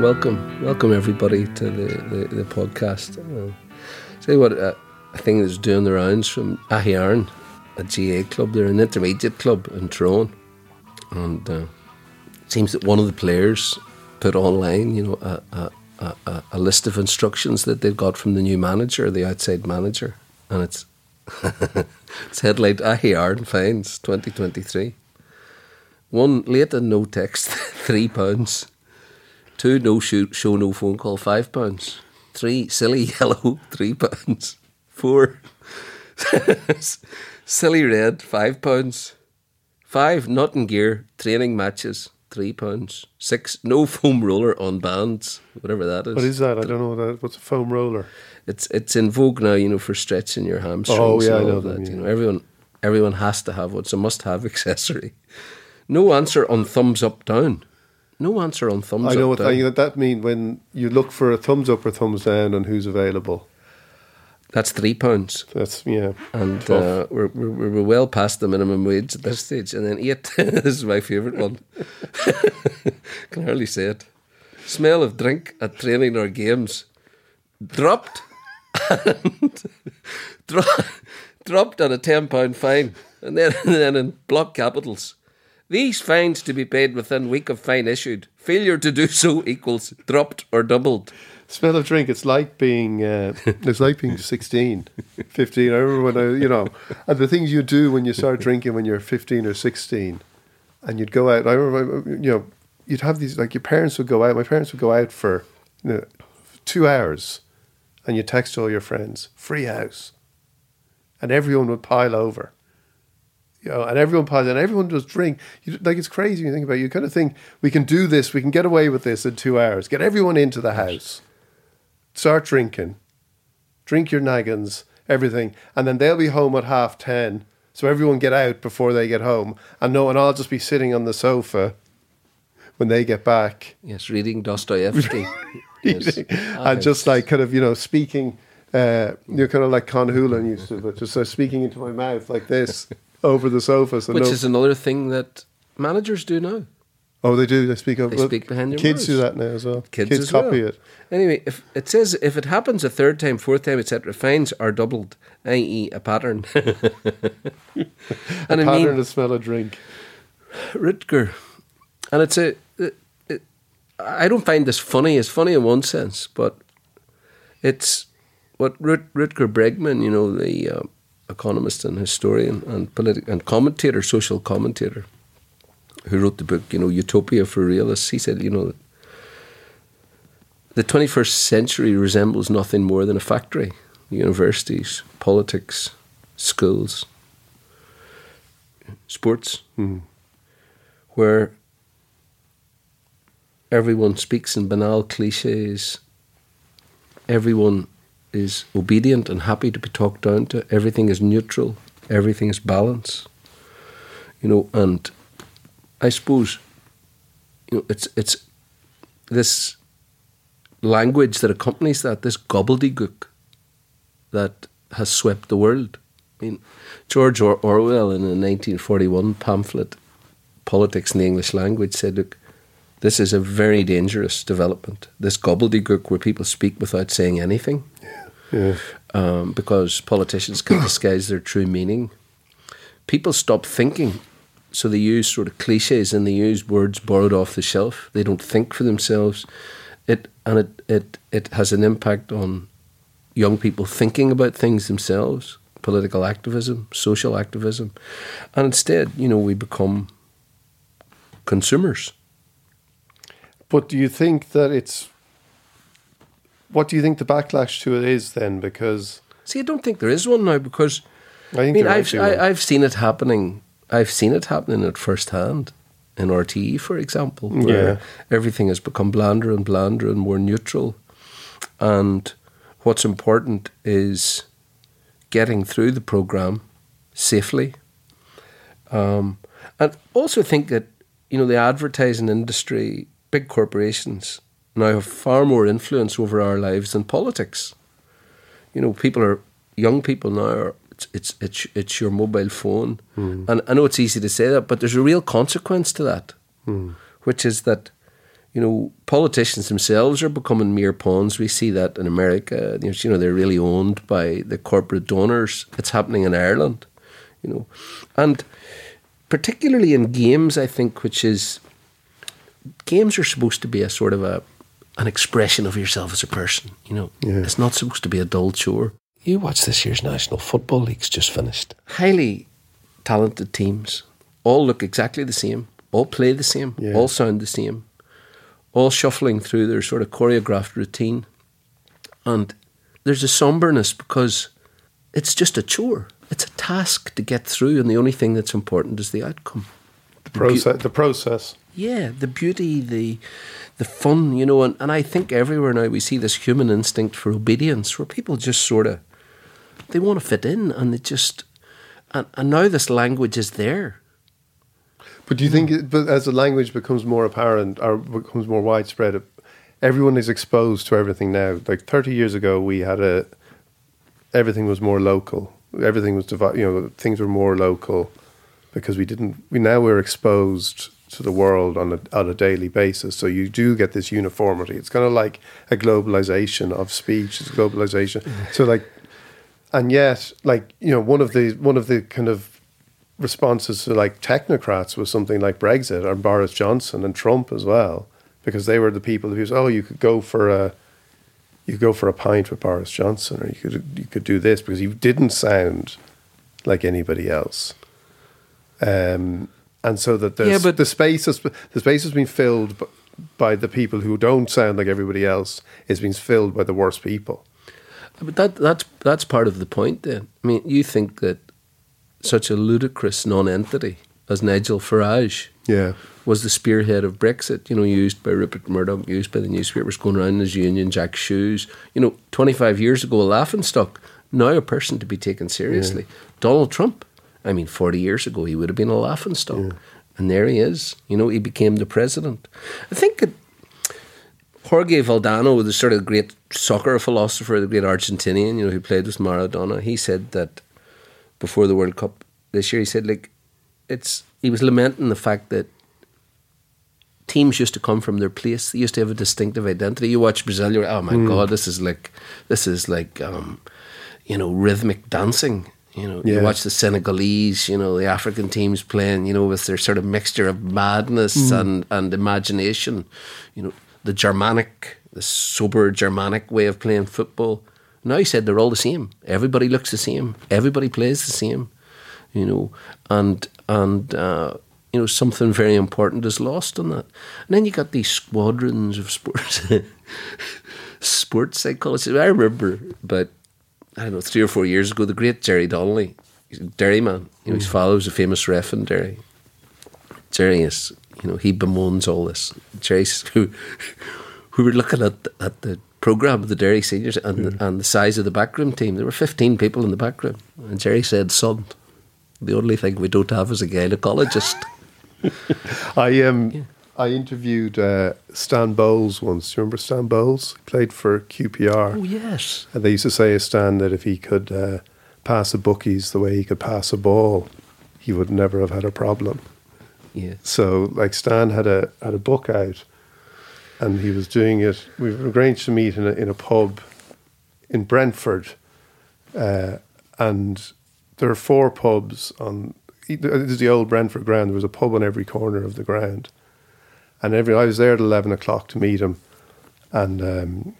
Welcome, welcome everybody to the, the, the podcast. Tell what, uh, a thing that's doing the rounds from Aghyaran, a GA club. They're an intermediate club in Tyrone, and uh, it seems that one of the players put online, you know, a, a, a, a list of instructions that they've got from the new manager, the outside manager, and it's it's headlined Aghyaran fines 2023. One late and no text, three pounds. Two no show, show no phone call, five pounds. Three silly yellow, three pounds. Four silly red, five pounds. Five not in gear training matches, three pounds. Six no foam roller on bands, whatever that is. What is that? I don't know what that. What's a foam roller? It's it's in vogue now, you know, for stretching your hamstrings. Oh, yeah, I know all them, that. You know, everyone everyone has to have one. It's a must-have accessory. No answer on thumbs up down. No answer on thumbs up. I know what down. that, means when you look for a thumbs up or thumbs down on who's available. That's three pounds, That's yeah. and uh, we're, we're we're well past the minimum wage at this stage. And then eight. this is my favourite one. Can hardly say it. Smell of drink at training or games. Dropped. and dro- dropped on a ten pound fine, and then and then in block capitals. These fines to be paid within week of fine issued. Failure to do so equals dropped or doubled. Smell of drink. It's like being. Uh, it's like being 16, 15. I remember when I, you know, and the things you do when you start drinking when you're 15 or 16, and you'd go out. I remember, you know, you'd have these like your parents would go out. My parents would go out for you know, two hours, and you text all your friends, free house, and everyone would pile over. You know, and everyone piles and everyone does drink. You, like it's crazy when you think about it. You kind of think we can do this, we can get away with this in two hours. Get everyone into the house, start drinking, drink your naggins, everything, and then they'll be home at half ten. So everyone get out before they get home, and no, and I'll just be sitting on the sofa when they get back, Yes, reading Dostoevsky. yes. and just like kind of you know speaking, uh, you're kind of like Con Houlihan used to, but just uh, speaking into my mouth like this over the sofa. So Which no, is another thing that managers do now. oh, they do. They speak. Over, They speak behind their Kids do that now as well. Kids, Kids, as copy well. it. Anyway, if it says if it happens a third time, fourth time, etc., fines are doubled, i.e., a pattern. and I Pattern mean, to smell a drink. Rutger, and it's a. It, it, I don't find this funny. It's funny in one sense, but it's what Rut, Rutger Bregman, you know, the uh, economist and historian and politi- and commentator, social commentator, who wrote the book, you know, Utopia for Realists. He said, you know, the 21st century resembles nothing more than a factory. Universities, politics, schools, sports, hmm. where everyone speaks in banal cliches, everyone is obedient and happy to be talked down to, everything is neutral, everything is balance. You know, and I suppose you know it's it's this language that accompanies that, this gobbledygook that has swept the world. I mean, George or- Orwell in a 1941 pamphlet, Politics in the English Language, said, look, This is a very dangerous development. This gobbledygook where people speak without saying anything, Yeah. Um, because politicians can disguise their true meaning. People stop thinking, so they use sort of cliches and they use words borrowed off the shelf. They don't think for themselves. It and it it it has an impact on young people thinking about things themselves, political activism, social activism, and instead, you know, we become consumers. But do you think that it's what do you think the backlash to it is then? Because See, I don't think there is one now because I, think I mean, I've I, one. I've seen it happening. I've seen it happening at first hand in RTE, for example, where Yeah. everything has become blander and blander and more neutral. And what's important is getting through the program safely. Um, and also think that you know the advertising industry, big corporations now have far more influence over our lives than politics. You know, people are young people now are it's it's it's, it's your mobile phone, hmm. and I know it's easy to say that, but there's a real consequence to that, hmm. which is that you know politicians themselves are becoming mere pawns. We see that in America. You know, they're really owned by the corporate donors. It's happening in Ireland, you know, and particularly in games, I think, which is games are supposed to be a sort of a an expression of yourself as a person. You know, Yeah. it's not supposed to be a dull chore. You watch this year's National Football League's just finished. Highly talented teams, all look exactly the same, all play the same, Yeah. all sound the same, all shuffling through their sort of choreographed routine, and there's a somberness because it's just a chore. It's a task to get through, and the only thing that's important is the outcome. the process the process. Yeah, the beauty, the the fun, you know, and, and I think everywhere now we see this human instinct for obedience where people just sort of they want to fit in and they just and, and now this language is there. But do you think, it, but as the language becomes more apparent or becomes more widespread, everyone is exposed to everything now? Like thirty years ago, we had a everything was more local. Everything was divided. You know, things were more local because we didn't. We now we're exposed to the world on a on a daily basis. So you do get this uniformity. It's kind of like a globalization of speech. It's globalization. So like, and yet, like you know, one of the one of the kind of responses to like technocrats was something like Brexit or Boris Johnson and Trump as well, because they were the people who said, "Oh, you could go for a, you could go for a pint with Boris Johnson, or you could you could do this because you didn't sound like anybody else." Um, and so that the Yeah, but- the space has the space has been filled by the people who don't sound like everybody else. Is being filled by the worst people. But that that's that's part of the point then. I mean, you think that such a ludicrous non-entity as Nigel Farage Yeah, was the spearhead of Brexit, you know, used by Rupert Murdoch, used by the newspapers, going around in his Union Jack shoes. You know, 25 years ago, a laughing stock, now a person to be taken seriously. Donald Trump, I mean, 40 years ago, he would have been a laughing stock. And there he is. You know, he became the president. I think that Jorge Valdano, the sort of great soccer philosopher, the great Argentinian, you know, who played with Maradona, he said that before the World Cup this year, he said, like, it's, he was lamenting the fact that teams used to come from their place. They used to have a distinctive identity. You watch Brazil, you're oh my god, this is like this is like um, you know rhythmic dancing. You know, you watch the Senegalese, you know, the African teams playing, you know, with their sort of mixture of madness and and imagination. You know, the Germanic, the sober Germanic way of playing football. Now he said they're all the same. Everybody looks the same. Everybody plays the same. You know, and and uh, you know something very important is lost on that. And then you got these squadrons of sports sports psychologists. I remember, but I don't know, three or four years ago, the great Jerry Donnelly, he's a Derryman. You know, his father was a famous ref in Derry. Jerry is, you know, he bemoans all this. Jerry, says, who, we were looking at the, at the program of the Derry seniors and the, and the size of the backroom team. There were fifteen people in the backroom, and Jerry said, "Son, the only thing we don't have is a gynecologist." I um I interviewed uh, Stan Bowles once. Do you remember Stan Bowles? He played for QPR. oh yes, And they used to say of Stan that if he could uh, pass a bookies the way he could pass a ball, he would never have had a problem. yeah, So like Stan had a had a book out and he was doing it. We've arranged to meet in a, in a pub in Brentford, uh, and there are four pubs on. This is the old Brentford ground. There was a pub on every corner of the ground, and every I was there at eleven o'clock to meet him, and um,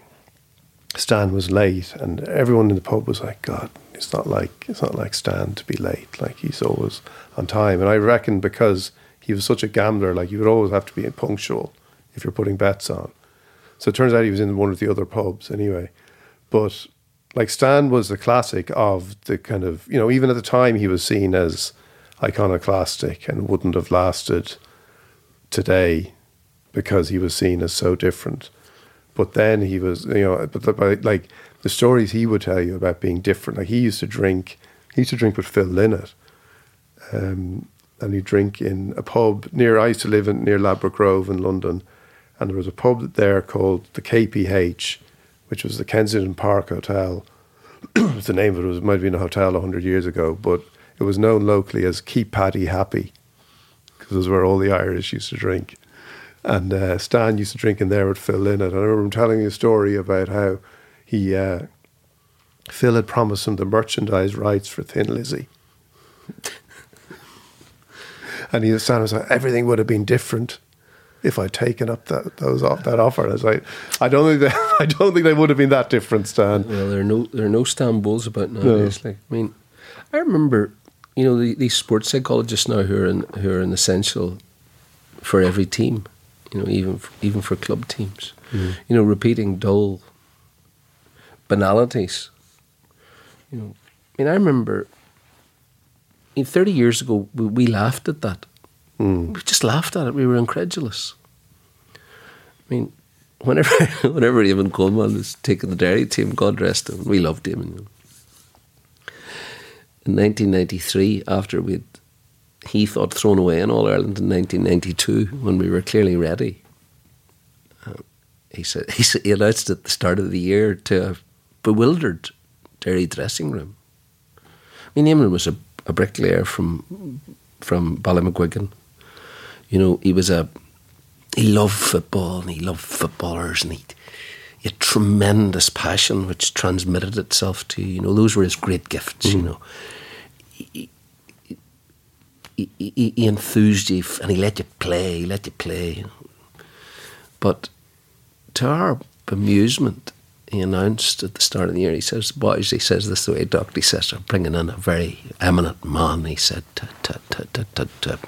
Stan was late, and everyone in the pub was like, "God, it's not like it's not like Stan to be late. Like he's always on time." And I reckon because he was such a gambler, like you would always have to be punctual if you're putting bets on. So it turns out he was in one of the other pubs anyway. But like Stan was the classic of the kind of you know even at the time he was seen as iconoclastic and wouldn't have lasted today because he was seen as so different. But then he was you know but, but like the stories he would tell you about being different. Like he used to drink he used to drink with Phil Lynott. Um, and he'd drink in a pub near I used to live in near Ladbroke Grove in London and there was a pub there called the KPH, which was the Kensington Park Hotel. the name of it was it might have been a hotel hundred years ago, but it was known locally as Keep Paddy Happy, because it was where all the Irish used to drink. And uh, Stan used to drink in there with Phil Lynott. And I remember him telling me a story about how he uh, Phil had promised him the merchandise rights for Thin Lizzy. and he Stan was like, everything would have been different if I'd taken up that those off that offer. I was like, I don't think they, I don't think they would have been that different, Stan. Well, there are no there are no Stan Bowles about nowadays. No. Like, I mean, I remember, you know, the, these sports psychologists now who are in, who are an essential for every team. You know, even for, even for club teams. Mm. You know, repeating dull banalities. You know, I mean, I remember. Thirty years ago, we, we laughed at that Mm. We just laughed at it. We were incredulous. I mean, whenever whenever Eamonn Coleman was taking the Derry team, God rest him, we loved him. In 1993, after we'd he thought thrown away in All Ireland in 1992, when we were clearly ready, uh, he said he, said, he announced at the start of the year to a bewildered Derry dressing room. I mean, Eamonn was a, a bricklayer from from Ballymaguigan you know, he was a he loved football and he loved footballers and he, he had tremendous passion which transmitted itself to you know those were his great gifts. Mm. You know, he, he, he, he, enthused you and he let you play. He let you play. But to our amusement, he announced at the start of the year, he says, boys, he says this the way Doc, he says, I'm bringing in a very eminent man, he said, to, to, to, to, to,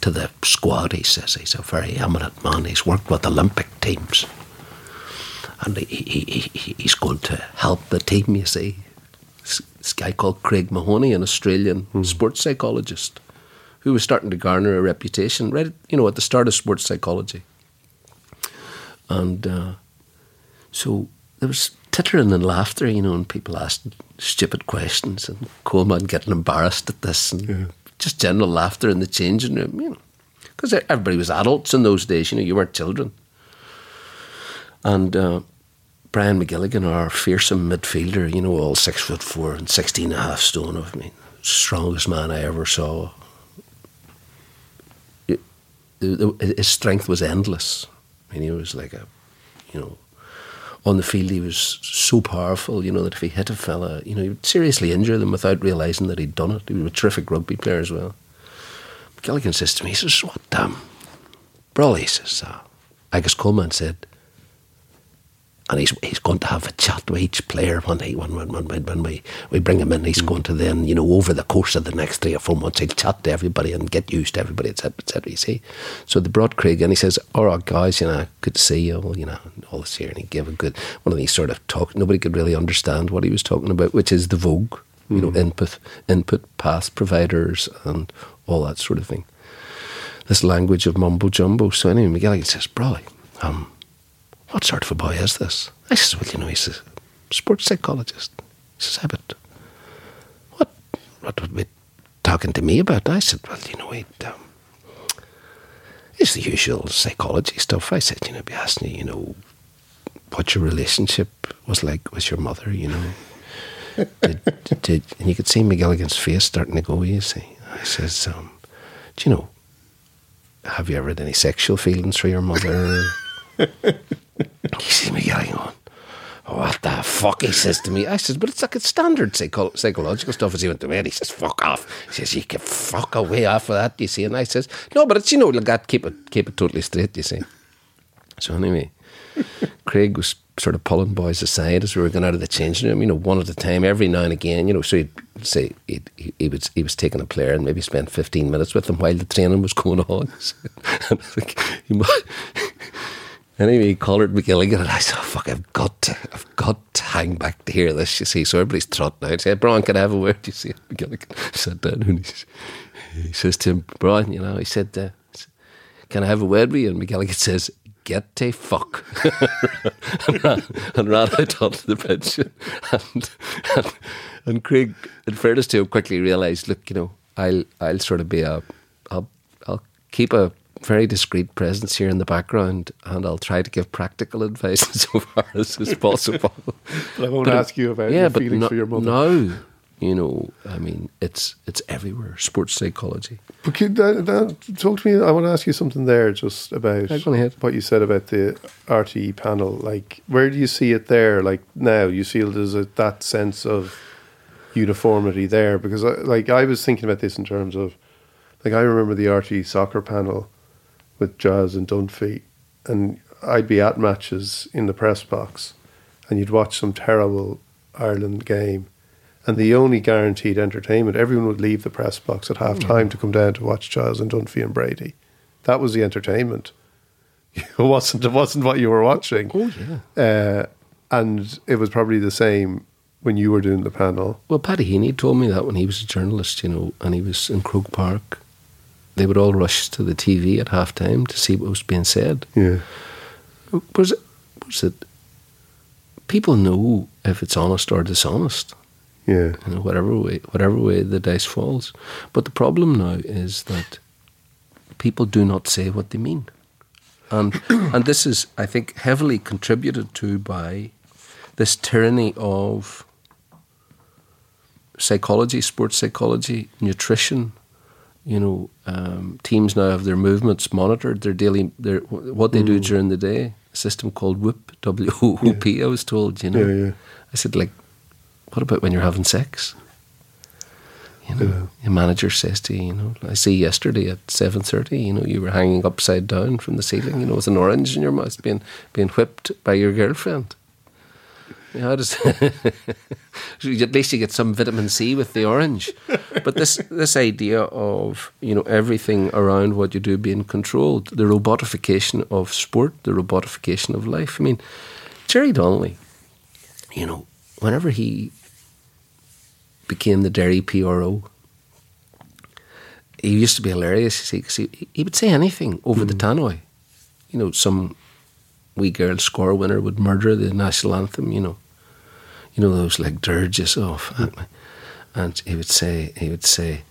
to the squad, he says. He's a very eminent man. He's worked with Olympic teams. And he, he, he, he's going to help the team, you see. This guy called Craig Mahoney, an Australian mm. sports psychologist, who was starting to garner a reputation right, you know, at the start of sports psychology. And uh, so there was tittering and laughter, you know, and people asking stupid questions, and Coleman getting embarrassed at this, and yeah just general laughter in the changing room, you know, because everybody was adults in those days. You know, you weren't children. And uh, Brian McGilligan, our fearsome midfielder, you know, all six foot four and 16 and a half stone of me, strongest man I ever saw. His strength was endless. I mean, he was like a, you know, on the field he was so powerful, you know, that if he hit a fella, you know, he would seriously injure them without realising that he'd done it. He was a terrific rugby player as well. Gilligan says to me, he says, what damn? Brolly says, uh, Agus Coleman said, and he's he's going to have a chat with each player when he when when when, when we, we bring him in. He's mm. going to then you know over the course of the next three or four months he'll chat to everybody and get used to everybody, etc. etc. You see, so they brought Craig and he says, "All right, guys, you know, good to see you, you know, all this here." And he gave a good one of these sort of talk. Nobody could really understand what he was talking about, which is the Vogue, you mm. know, input input path providers and all that sort of thing. This language of mumbo jumbo. So anyway, Miguel says, "Bro, um." What sort of a boy is this? I says, well, you know, he's a sports psychologist. He says, but what, what would be talking to me about? I said, well, you know, it, um, it's the usual psychology stuff. I said, you know, be asking you, you know, what your relationship was like with your mother, you know. did, did, and you could see McGilligan's face starting to go, you see. I says, um, do you know, have you ever had any sexual feelings for your mother? he sees me yelling on. What the fuck? He says to me. I says, but it's like it's standard psycho- psychological stuff. As he went to bed, he says, "Fuck off." He says, "You can fuck away off of that." You see, and I says, "No, but it's you know, like that. Keep it, keep it totally straight." You see. So anyway, Craig was sort of pulling boys aside as we were going out of the changing room. You know, one at a time, every now and again. You know, so he'd say he'd, he, he was he was taking a player and maybe spent fifteen minutes with them while the training was going on. and I think he might. Anyway, he collared McGilligan and I said, oh, fuck, I've got to, I've got to hang back to hear this, you see. So everybody's trotting out. I said, Brian, can I have a word? You see, McGilligan sat down and he, says- he says to him, Brian, you know, he said, uh, can I have a word with you? And McGilligan says, get a fuck. and, ran, and ran out onto the bench. And, and, and Craig, in fairness to him, quickly realised, look, you know, I'll, I'll sort of be a, I'll, I'll keep a very discreet presence here in the background and I'll try to give practical advice so far as is possible. But I won't But ask you about your feelings no- for your mother. Now, you know, I mean, it's it's everywhere. Sports psychology. But could that, that, talk to me. I want to ask you something there, just about Yeah, what you said about the RTE panel. Like, where do you see it there? Like now, you feel there's a, that sense of uniformity there because, I, like, I was thinking about this in terms of, like, I remember the RTE soccer panel with Giles and Dunphy, and I'd be at matches in the press box, and you'd watch some terrible Ireland game, and the only guaranteed entertainment, everyone would leave the press box at half time to come down to watch Giles and Dunphy and Brady. That was the entertainment. It wasn't. It wasn't what you were watching. Oh, yeah. Uh, and it was probably the same when you were doing the panel. Well, Paddy Heaney told me that when he was a journalist, you know, and he was in Croke Park. They would all rush to the TV at half time to see what was being said. Yeah. Was it, was it, people know if it's honest or dishonest. Yeah. you know, whatever way, whatever way the dice falls. But the problem now is that people do not say what they mean, and and this is, I think, heavily contributed to by this tyranny of psychology, sports psychology, nutrition. You know, um, teams now have their movements monitored, their daily, their what they do during the day. A system called WHOOP, W O O P. I was told. You know, Yeah, yeah. I said, like, what about when you're having sex? You know, your manager says to you, you know, I see yesterday at seven thirty, you know, you were hanging upside down from the ceiling, you know, with an orange in your mouth, being being whipped by your girlfriend. Yeah, does at least you get some vitamin C with the orange. But this this idea of you know everything around what you do being controlled, the robotification of sport, the robotification of life. I mean, Jerry Donnelly, you know, whenever he became the Derry PRO, he used to be hilarious. You see, 'cause he, he would say anything over the mm. tannoy. You know, some wee girl score winner would murder the national anthem. You know, you know those like dirges. off fuck me. and he would say, he would say,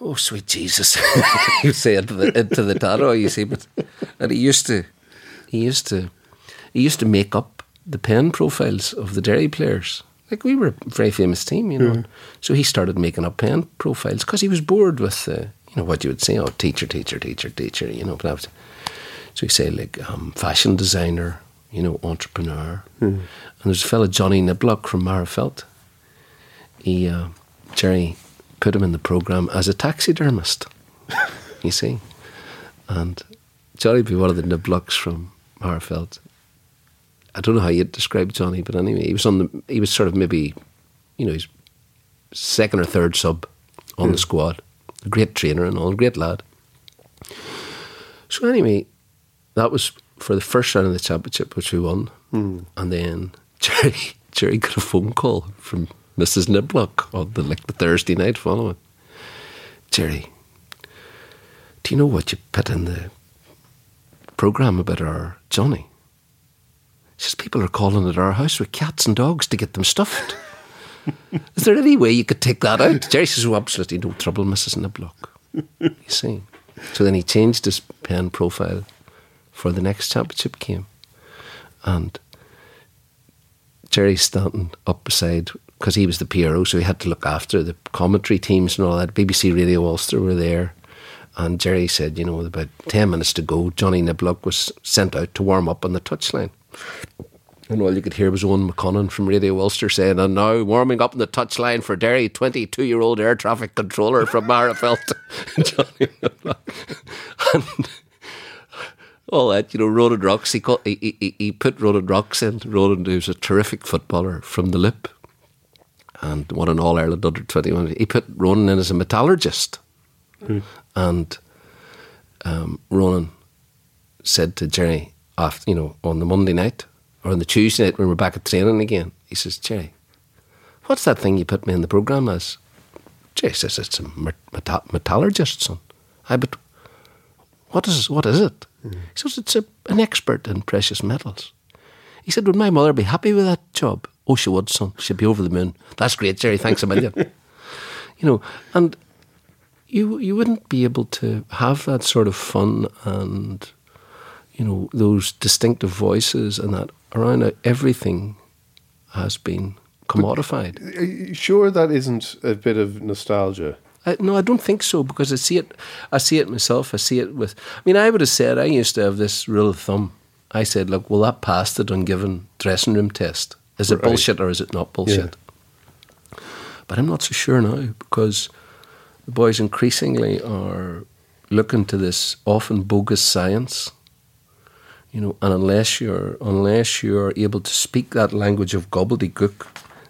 "Oh, sweet Jesus," he would say into the into the tannoy. You see, but and he used to, he used to, he used to make up the pen profiles of the Derry players. Like we were a very famous team, you know. So he started making up pen profiles because he was bored with, uh, you know, what you would say, oh, teacher, teacher, teacher, teacher, you know. But so he say like um, fashion designer, you know, entrepreneur. And there's a fellow, Johnny Niblock from Magherafelt. He uh, Jerry put him in the program as a taxidermist. you see, and Johnny would be one of the Niblocks from Magherafelt. I don't know how you'd describe Johnny, but anyway, he was on the. He was sort of maybe, you know, he's second or third sub on the squad. A great trainer and all, great lad. So anyway, that was for the first round of the championship, which we won, hmm. and then Jerry Jerry got a phone call from Mrs. Niblock on the like the Thursday night following. Jerry, do you know what you put in the program about our Johnny? She says people are calling at our house with cats and dogs to get them stuffed. Is there any way you could take that out? Jerry says, oh, absolutely no trouble, Mrs. Niblock. You see. So then he changed his pen profile for the next championship game. And Jerry standing up beside, because he was the PRO, so he had to look after the commentary teams and all that. BBC Radio Ulster were there. And Jerry said, you know, about 10 minutes to go, Johnny Niblock was sent out to warm up on the touchline. And all you could hear was Owen McConnon from Radio Ulster saying, and now warming up on the touchline for Derry, 22 year old air traffic controller from Magherafelt, Johnny Niblock. And all that, you know, Ronan Rocks, he, he, he, he put Ronan Rocks in. Ronan, who's a terrific footballer from the Lip and won an All Ireland under 21. He put Ronan in as a metallurgist. And um, Ronan said to Jerry, after, you know, on the Monday night or on the Tuesday night when we're back at training again, he says, Jerry, what's that thing you put me in the programme as? Jerry says, it's a metallurgist, son. I, but what is, what is it? Mm. He says, it's a, an expert in precious metals. He said, would my mother be happy with that job? Oh, she would, son. She'd be over the moon. That's great, Jerry. Thanks a million. you know, and you you wouldn't be able to have that sort of fun and you know those distinctive voices and that around. Everything has been commodified. Are you sure that isn't a bit of nostalgia? I, no, I don't think so because I see it. I see it myself. I see it with. I mean, I would have said I used to have this rule of thumb. I said, "Look, will that pass the Dungiven dressing room test? Is it right. bullshit or is it not bullshit?" Yeah. But I'm not so sure now because the boys increasingly are looking to this often bogus science. You know, and unless you're unless you're able to speak that language of gobbledygook,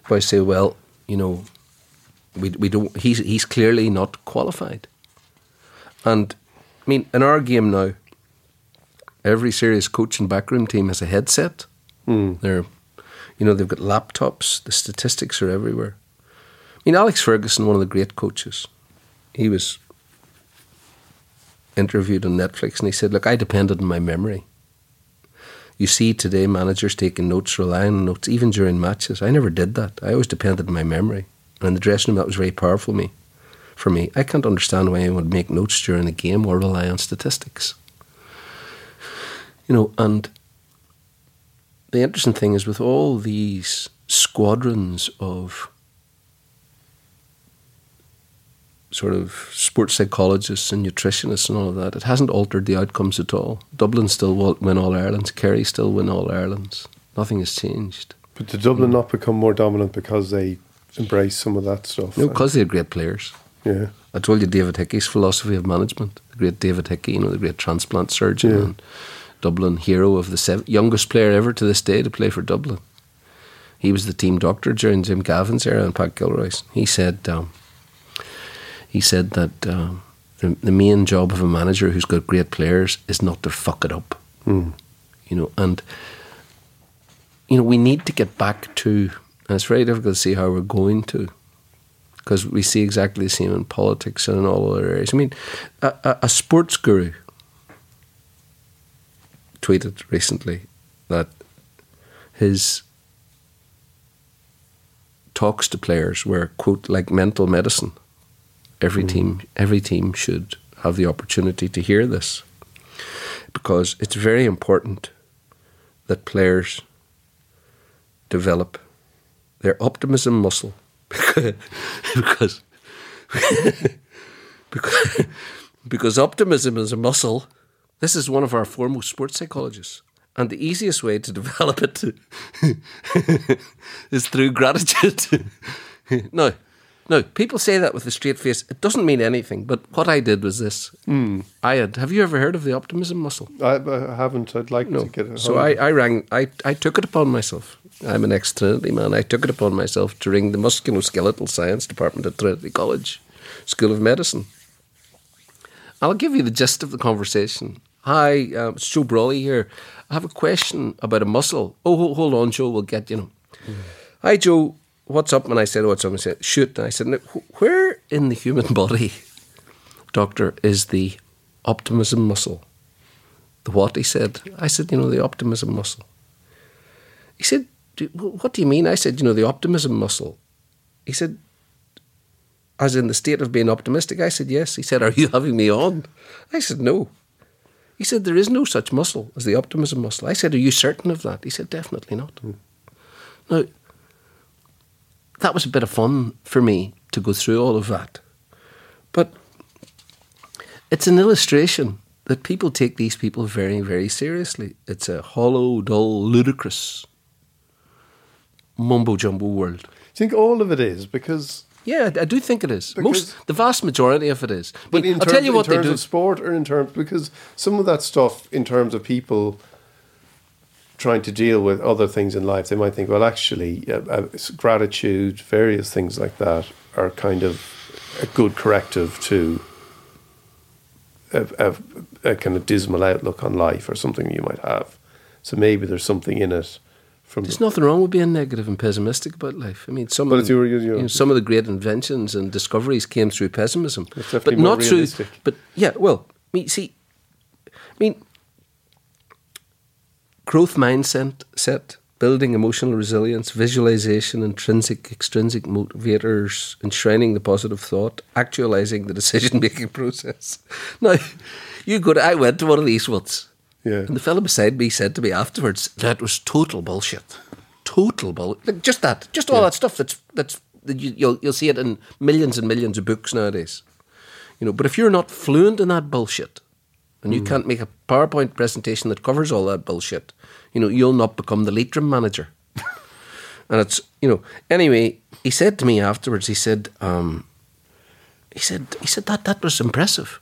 boys say, well, you know, we we don't. He's he's clearly not qualified. And I mean, in our game now, every serious coach and backroom team has a headset. Mm. They're, you know, they've got laptops. The statistics are everywhere. I mean, Alex Ferguson, one of the great coaches, he was interviewed on Netflix and he said, Look, I depended on my memory. You see today managers taking notes, relying on notes, even during matches. I never did that. I always depended on my memory. And in the dressing room, that was very powerful for me, for me. I can't understand why anyone would make notes during a game or rely on statistics. You know, and the interesting thing is with all these squadrons of sort of sports psychologists and nutritionists and all of that, it hasn't altered the outcomes at all. Dublin still win All Irelands, Kerry still win All Irelands. Nothing has changed. But did Dublin not become more dominant because they embraced some of that stuff? No, because they had great players. Yeah. I told you David Hickey's philosophy of management. The great David Hickey, you know, the great transplant surgeon yeah. and Dublin hero of the seven, youngest player ever to this day to play for Dublin. He was the team doctor during Jim Gavin's era and Pat Gilroy's. He said, um, he said that uh, the, the main job of a manager who's got great players is not to fuck it up. Mm. You know, and you know we need to get back to. And it's very difficult to see how we're going to, because we see exactly the same in politics and in all other areas. I mean, a, a, a sports guru tweeted recently that his talks to players were quote like mental medicine Every mm. team, every team should have the opportunity to hear this, because it's very important that players develop their optimism muscle, because because because optimism is a muscle. This is one of our foremost sports psychologists. And the easiest way to develop it is through gratitude. no, now, people say that with a straight face. It doesn't mean anything. But what I did was this. Mm. I had. Have you ever heard of the optimism muscle? I, I haven't. I'd like no. to get it. So I, I rang. I, I took it upon myself. I'm an ex Trinity man. I took it upon myself to ring the musculoskeletal science department at Trinity College School of Medicine. I'll give you the gist of the conversation. Hi, uh, it's Joe Brolly here. I have a question about a muscle. Oh, hold on, Joe. We'll get you know. Mm. Hi, Joe what's up? And I said, what's up? And he said, shoot. And I said, where in the human body, doctor, is the optimism muscle? The what? He said. I said, you know, the optimism muscle. He said, what do you mean? I said, you know, the optimism muscle. He said, as in the state of being optimistic? I said, yes. He said, are you having me on? I said, no. He said, there is no such muscle as the optimism muscle. I said, are you certain of that? He said, definitely not. Mm. Now, that was a bit of fun for me to go through all of that. But it's an illustration that people take these people very, very seriously. It's a hollow, dull, ludicrous mumbo jumbo world. Do you think all of it is because? Yeah, I, I do think it is. Most, the vast majority of it is. I But mean, in I'll tell you what in they do. of sport or in terms because some of that stuff in terms of people trying to deal with other things in life, they might think, well, actually, uh, uh, gratitude, various things like that are kind of a good corrective to a, a, a kind of dismal outlook on life or something you might have. So maybe there's something in it from There's the, nothing wrong with being negative and pessimistic about life. I mean, some But of the, your- your- you know, some of the great inventions and discoveries came through pessimism, but not through. realistic. But yeah, well, I mean, see, I mean, growth mindset, set, building emotional resilience, visualization, intrinsic, extrinsic motivators, enshrining the positive thought, actualizing the decision making process. Now, you go. To, I went to one of these once. Yeah. And the fellow beside me said to me afterwards, "That was total bullshit. Total bullshit. Like just that, just all that stuff. That's that's that you, you'll you'll see it in millions and millions of books nowadays. You know, but if you're not fluent in that bullshit, and you can't make a PowerPoint presentation that covers all that bullshit, you know, you'll not become the Leitrim manager. and it's you know. Anyway, he said to me afterwards. He said, um, he said, he said that that was impressive.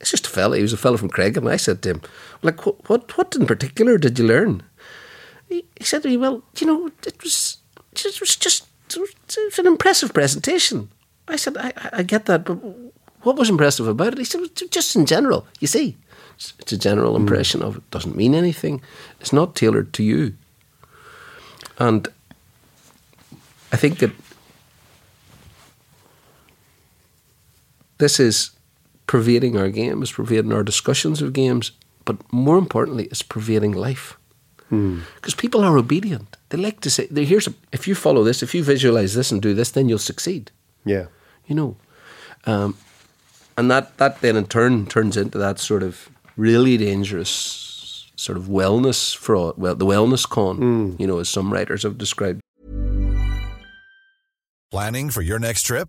It's just a fella. He was a fella from Craig, and I said to him, like, what, what, what in particular did you learn? He, he said to me, well, you know, it was, it was just, it was an impressive presentation. I said, I, I- get that, but what was impressive about it? He said, just in general. You see, it's, it's a general hmm. impression of it. Doesn't mean anything. It's not tailored to you. And I think that this is pervading our games, pervading our discussions of games, but more importantly, it's pervading life. Because people are obedient. They like to say, they- "Here's a, if you follow this, if you visualize this and do this, then you'll succeed." yeah. You know, um, and that that then in turn turns into that sort of really dangerous sort of wellness fraud, well, the wellness con. You know, as some writers have described. Planning for your next trip?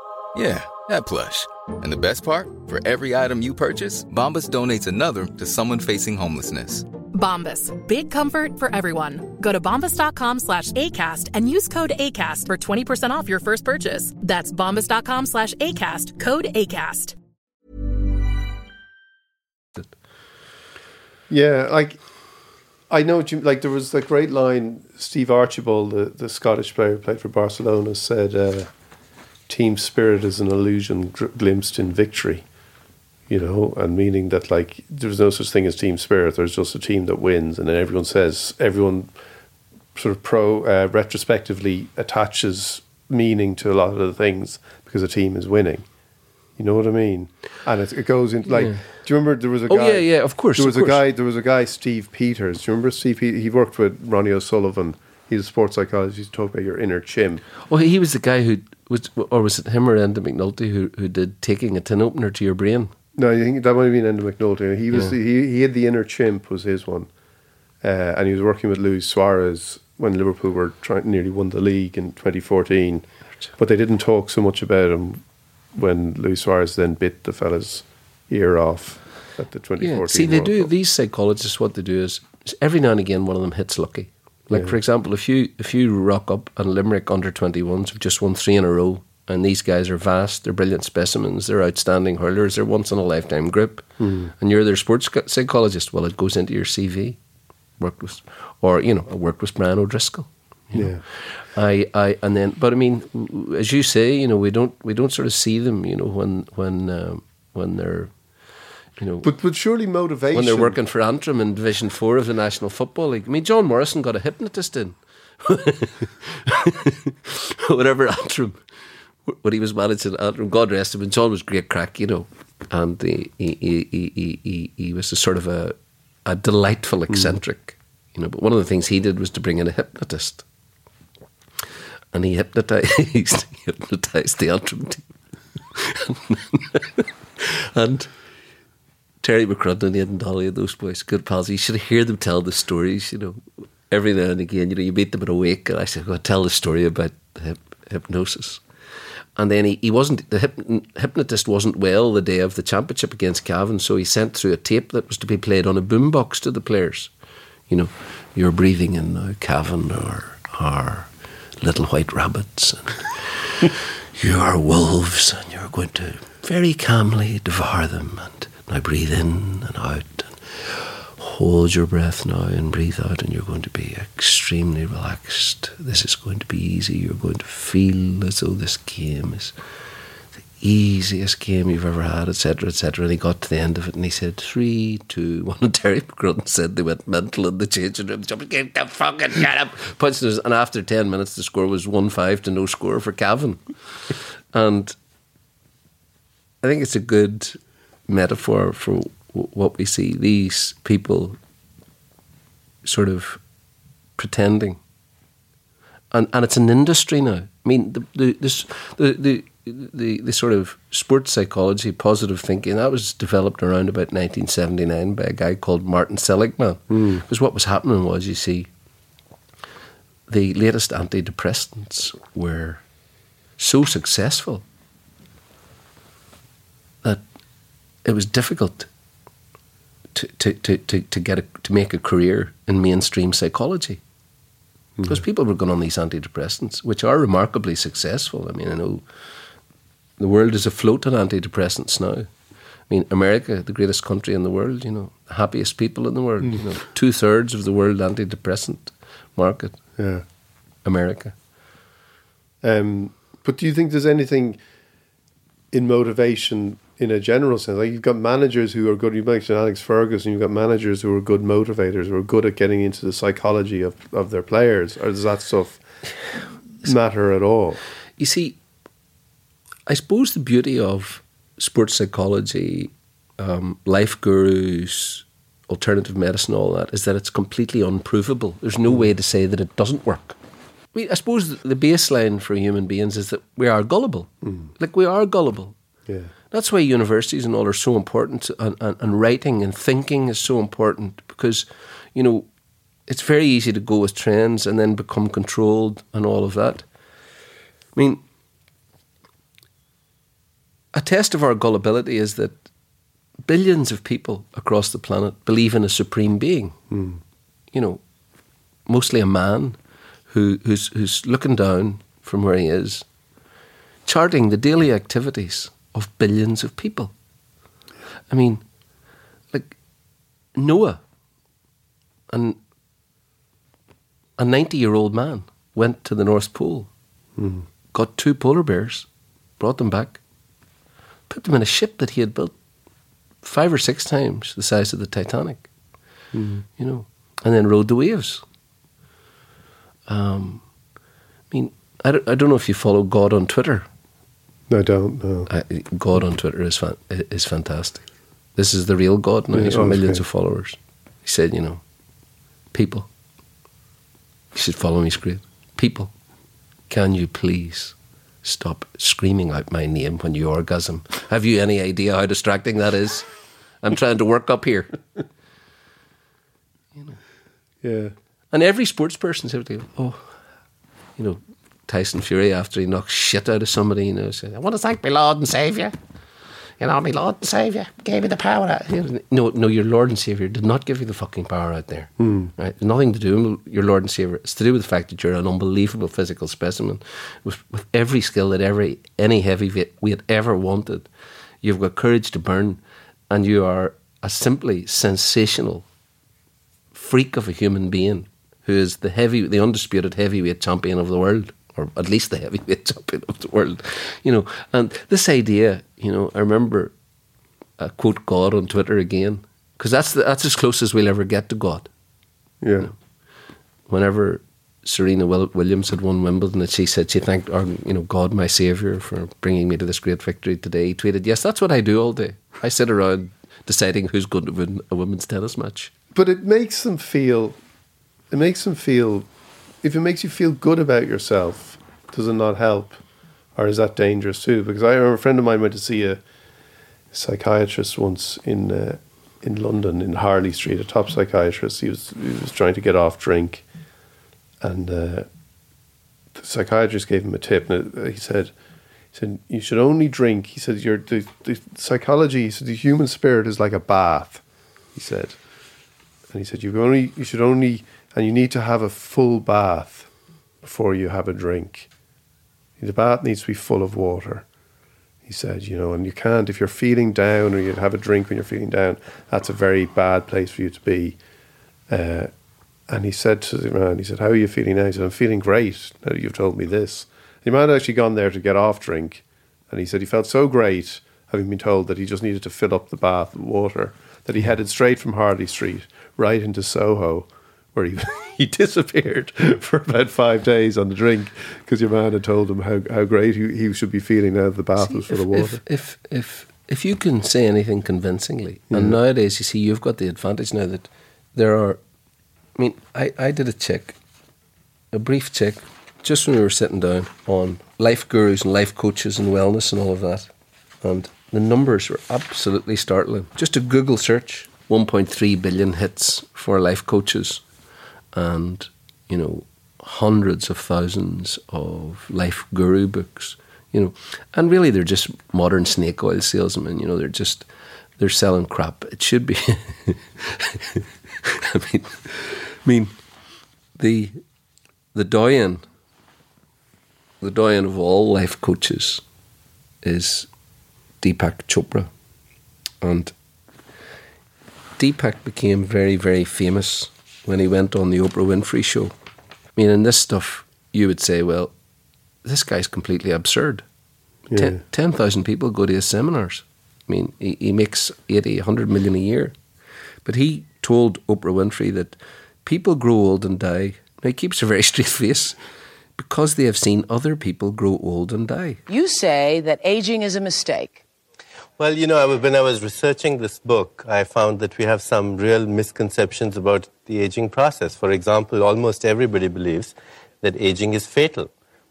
Yeah, that plush. And the best part? For every item you purchase, Bombas donates another to someone facing homelessness. Bombas. Big comfort for everyone. Go to bombas.com slash ACAST and use code ACAST for 20% off your first purchase. That's bombas.com slash ACAST. Code ACAST. Yeah, like I know what you like. There was the great line. Steve Archibald, the, the Scottish player who played for Barcelona, said, uh, "Team spirit is an illusion gr- glimpsed in victory." You know, and meaning that like there's no such thing as team spirit. There's just a team that wins, and then everyone says everyone sort of pro uh, retrospectively attaches meaning to a lot of the things because a team is winning. You know what I mean? And it, it goes into like. Do you remember there was a Oh, guy? yeah, yeah, of course, There was a course. guy. There was a guy, Steve Peters. Do you remember Steve? He, he worked with Ronnie O'Sullivan. He's a sports psychologist. He's talking about your inner chimp. Well, he was the guy who was, or was it him or Enda McNulty who who did taking a tin opener to your brain? No, I think that might have been Enda McNulty. He was he, he had the inner chimp was his one, uh, and he was working with Luis Suarez when Liverpool were trying nearly won the league in 2014, but they didn't talk so much about him when Luis Suarez then bit the fella's ear off at the 2014. Yeah, see, they World do. Cup. These psychologists, what they do is every now and again, one of them hits lucky. Like Yeah. for example, if you if you rock up and Limerick under 21s have just won three in a row, and these guys are vast, they're brilliant specimens, they're outstanding hurlers, they're once in a lifetime group, Hmm. and you're their sports psychologist. Well, it goes into your CV. Worked with, or you know, I worked with Brian O'Driscoll. you know. Yeah. I, I, and then, but I mean, as you say, you know, we don't, we don't sort of see them, you know, when, when, um, when they're, you know, But but surely motivation. when they're working for Antrim in Division Four of the National Football League. I mean, John Morrison got a hypnotist in. Whatever Antrim, when he was managing Antrim, God rest him. And John was great crack, you know, and he he he he, he, he was a sort of a a delightful hmm. eccentric, you know. But one of the things he did was to bring in a hypnotist, and he hypnotized he hypnotized the Antrim team, and. Terry McCrudden and Dolly and those boys, good pals. You should hear them tell the stories, you know, every now and again. You know, you meet them at a wake, and I said, go tell the story about hip, hypnosis. And then he, he wasn't, the hyp, hypnotist wasn't well the day of the championship against Cavan, so he sent through a tape that was to be played on a boombox to the players. You know, you're breathing in now, Cavan, or, or little white rabbits, and you are wolves, and you're going to very calmly devour them. And now breathe in and out, and hold your breath now and breathe out, and you're going to be extremely relaxed. This is going to be easy. You're going to feel as though this game is the easiest game you've ever had, etc., etc. And he got to the end of it and he said, three, two, one. And Terry McCrudden said they went mental in the changing room, get the fucking get up. Punched us. And after 10 minutes, the score was 1 5 to no score for Cavan. and I think it's a good metaphor for w- what we see these people sort of pretending. And, and it's an industry now. I mean, the, the, this, the, the, the, the sort of sports psychology, positive thinking, that was developed around about 1979 by a guy called Martin Seligman. Hmm. Because what was happening was, you see, the latest antidepressants were so successful that it was difficult to, to, to, to, to get a, to make a career in mainstream psychology because people were going on these antidepressants, which are remarkably successful. I mean, I know the world is afloat on antidepressants now. I mean, America, the greatest country in the world, you know, the happiest people in the world, you know, two thirds of the world antidepressant market, Yeah. America. Um, but do you think there's anything in motivation in a general sense? Like you've got managers who are good. You mentioned Alex Ferguson. You've got managers who are good motivators, who are good at getting into the psychology of, of their players. Or does that stuff matter at all? You see, I suppose the beauty of sports psychology, um, life gurus, alternative medicine, all that, is that it's completely unprovable. There's no way to say that it doesn't work. I, mean, I suppose the baseline for human beings is that we are gullible. Like, we are gullible. Yeah. That's why universities and all are so important, and, and, and writing and thinking is so important because, you know, it's very easy to go with trends and then become controlled and all of that. I mean, a test of our gullibility is that billions of people across the planet believe in a supreme being. Hmm. You know, mostly a man who, who's, who's looking down from where he is, charting the daily activities of billions of people. I mean, like Noah, and a 90 year old man, went to the North Pole, got two polar bears, brought them back, put them in a ship that he had built five or six times the size of the Titanic, you know, and then rode the waves. Um, I mean, I don't, I don't know if you follow God on Twitter. I don't know. I, God on Twitter is fan, is fantastic. This is the real God now. Yeah, He's oh, got okay. millions of followers. He said, you know, people, you should follow me. Great. People, can you please stop screaming out my name when you orgasm? Have you any idea how distracting that is? I'm trying to work up here. Yeah. And every sports person said, "Oh, you know, Tyson Fury after he knocked shit out of somebody, you know, said, I want to thank my Lord and Saviour. You know, my Lord and Saviour gave me the power. Out. No, no, your Lord and Saviour did not give you the fucking power out there. Hmm. Right? Nothing to do with your Lord and Saviour. It's to do with the fact that you're an unbelievable physical specimen with, with every skill that every any weight we had ever wanted. You've got courage to burn, and you are a simply sensational freak of a human being who is the heavy, the undisputed heavyweight champion of the world, or at least the heavyweight champion of the world. You know, and this idea, you know, I remember I quote God on Twitter again because that's the, that's as close as we'll ever get to God. Yeah. Whenever Serena Williams had won Wimbledon, and she said she thanked, our, you know, God, my Savior, for bringing me to this great victory today. He tweeted, "Yes, that's what I do all day. I sit around deciding who's going to win a women's tennis match." But it makes them feel. It makes them feel. If it makes you feel good about yourself, does it not help, or is that dangerous too? Because I remember a friend of mine went to see a psychiatrist once in uh, in London in Harley Street, a top psychiatrist. He was he was trying to get off drink, and uh, the psychiatrist gave him a tip. And he said, "He said you should only drink." He said, "Your the, the psychology." He said, "The human spirit is like a bath." He said, and he said, "You only you should only and you need to have a full bath before you have a drink. The bath needs to be full of water." He said, "You know, and you can't if you're feeling down or you have a drink when you're feeling down. That's a very bad place for you to be." Uh, and he said to the man, he said, How are you feeling now? He said, I'm feeling great now you've told me this. The man had actually gone there to get off drink. And he said he felt so great having been told that he just needed to fill up the bath with water that he headed straight from Harley Street right into Soho, where he, he disappeared for about five days on the drink because your man had told him how, how great he, he should be feeling now that the bath was full if, of water. If, if if if you can say anything convincingly, and mm-hmm. nowadays you see you've got the advantage now that there are. I mean, I, I did a check, a brief check, just when we were sitting down on life gurus and life coaches and wellness and all of that, and the numbers were absolutely startling. Just a Google search, 1.3 billion hits for life coaches, and you know hundreds of thousands of life guru books you know. And really they're just modern snake oil salesmen you know. They're just they're selling crap. It should be i mean i mean the the doyen the doyen of all life coaches is deepak chopra. And deepak became very very famous when he went on the oprah winfrey show I mean, in this stuff, you would say, well, this guy's completely absurd. Ten- 10,000 people go to his seminars. I mean, he, he makes 80, 100 million a year. But he told Oprah Winfrey that people grow old and die. Now, he keeps a very straight face because they have seen other people grow old and die. You say that aging is a mistake. Well, you know, when I was researching this book, I found that we have some real misconceptions about the aging process. For example, almost everybody believes that aging is fatal.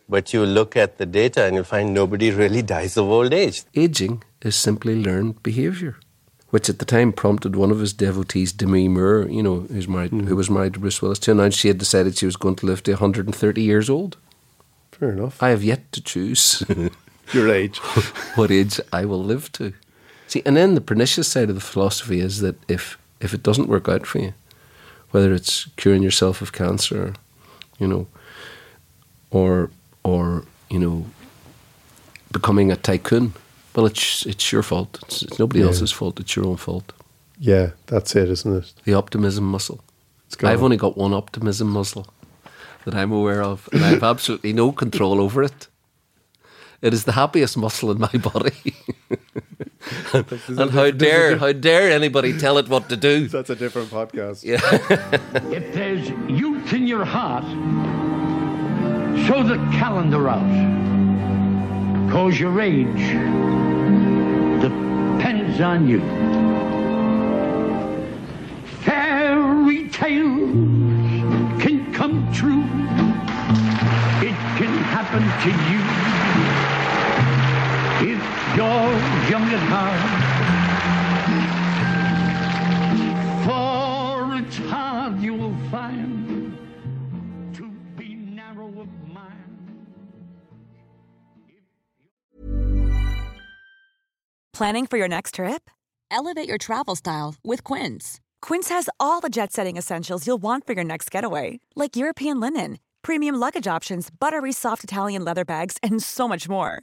But you look at the data and you'll find nobody really dies of old age. Aging is simply learned behaviour, which at the time prompted one of his devotees, Demi Moore, you know, who's married, hmm. who was married to Bruce Willis, to announce she had decided she was going to live to 130 years old. Fair enough. I have yet to choose Your age. what age I will live to. See, and then the pernicious side of the philosophy is that if if it doesn't work out for you, whether it's curing yourself of cancer, you know, or or you know, becoming a tycoon, well, it's it's your fault. It's, it's nobody Yeah. else's fault. It's your own fault. Yeah, that's it, isn't it? The optimism muscle. I've only got one optimism muscle that I'm aware of, and I have absolutely no control over it. It is the happiest muscle in my body. and how dare how dare anybody tell it what to do? That's a different podcast. Yeah. If there's youth in your heart, show the calendar out. Cause your age depends on you. Fairy tales can come true. It can happen to you young. For it's hard you will find to be narrow of mind. Planning for your next trip? Elevate your travel style with Quince. Quince has all the jet setting essentials you'll want for your next getaway, like European linen, premium luggage options, buttery soft Italian leather bags, and so much more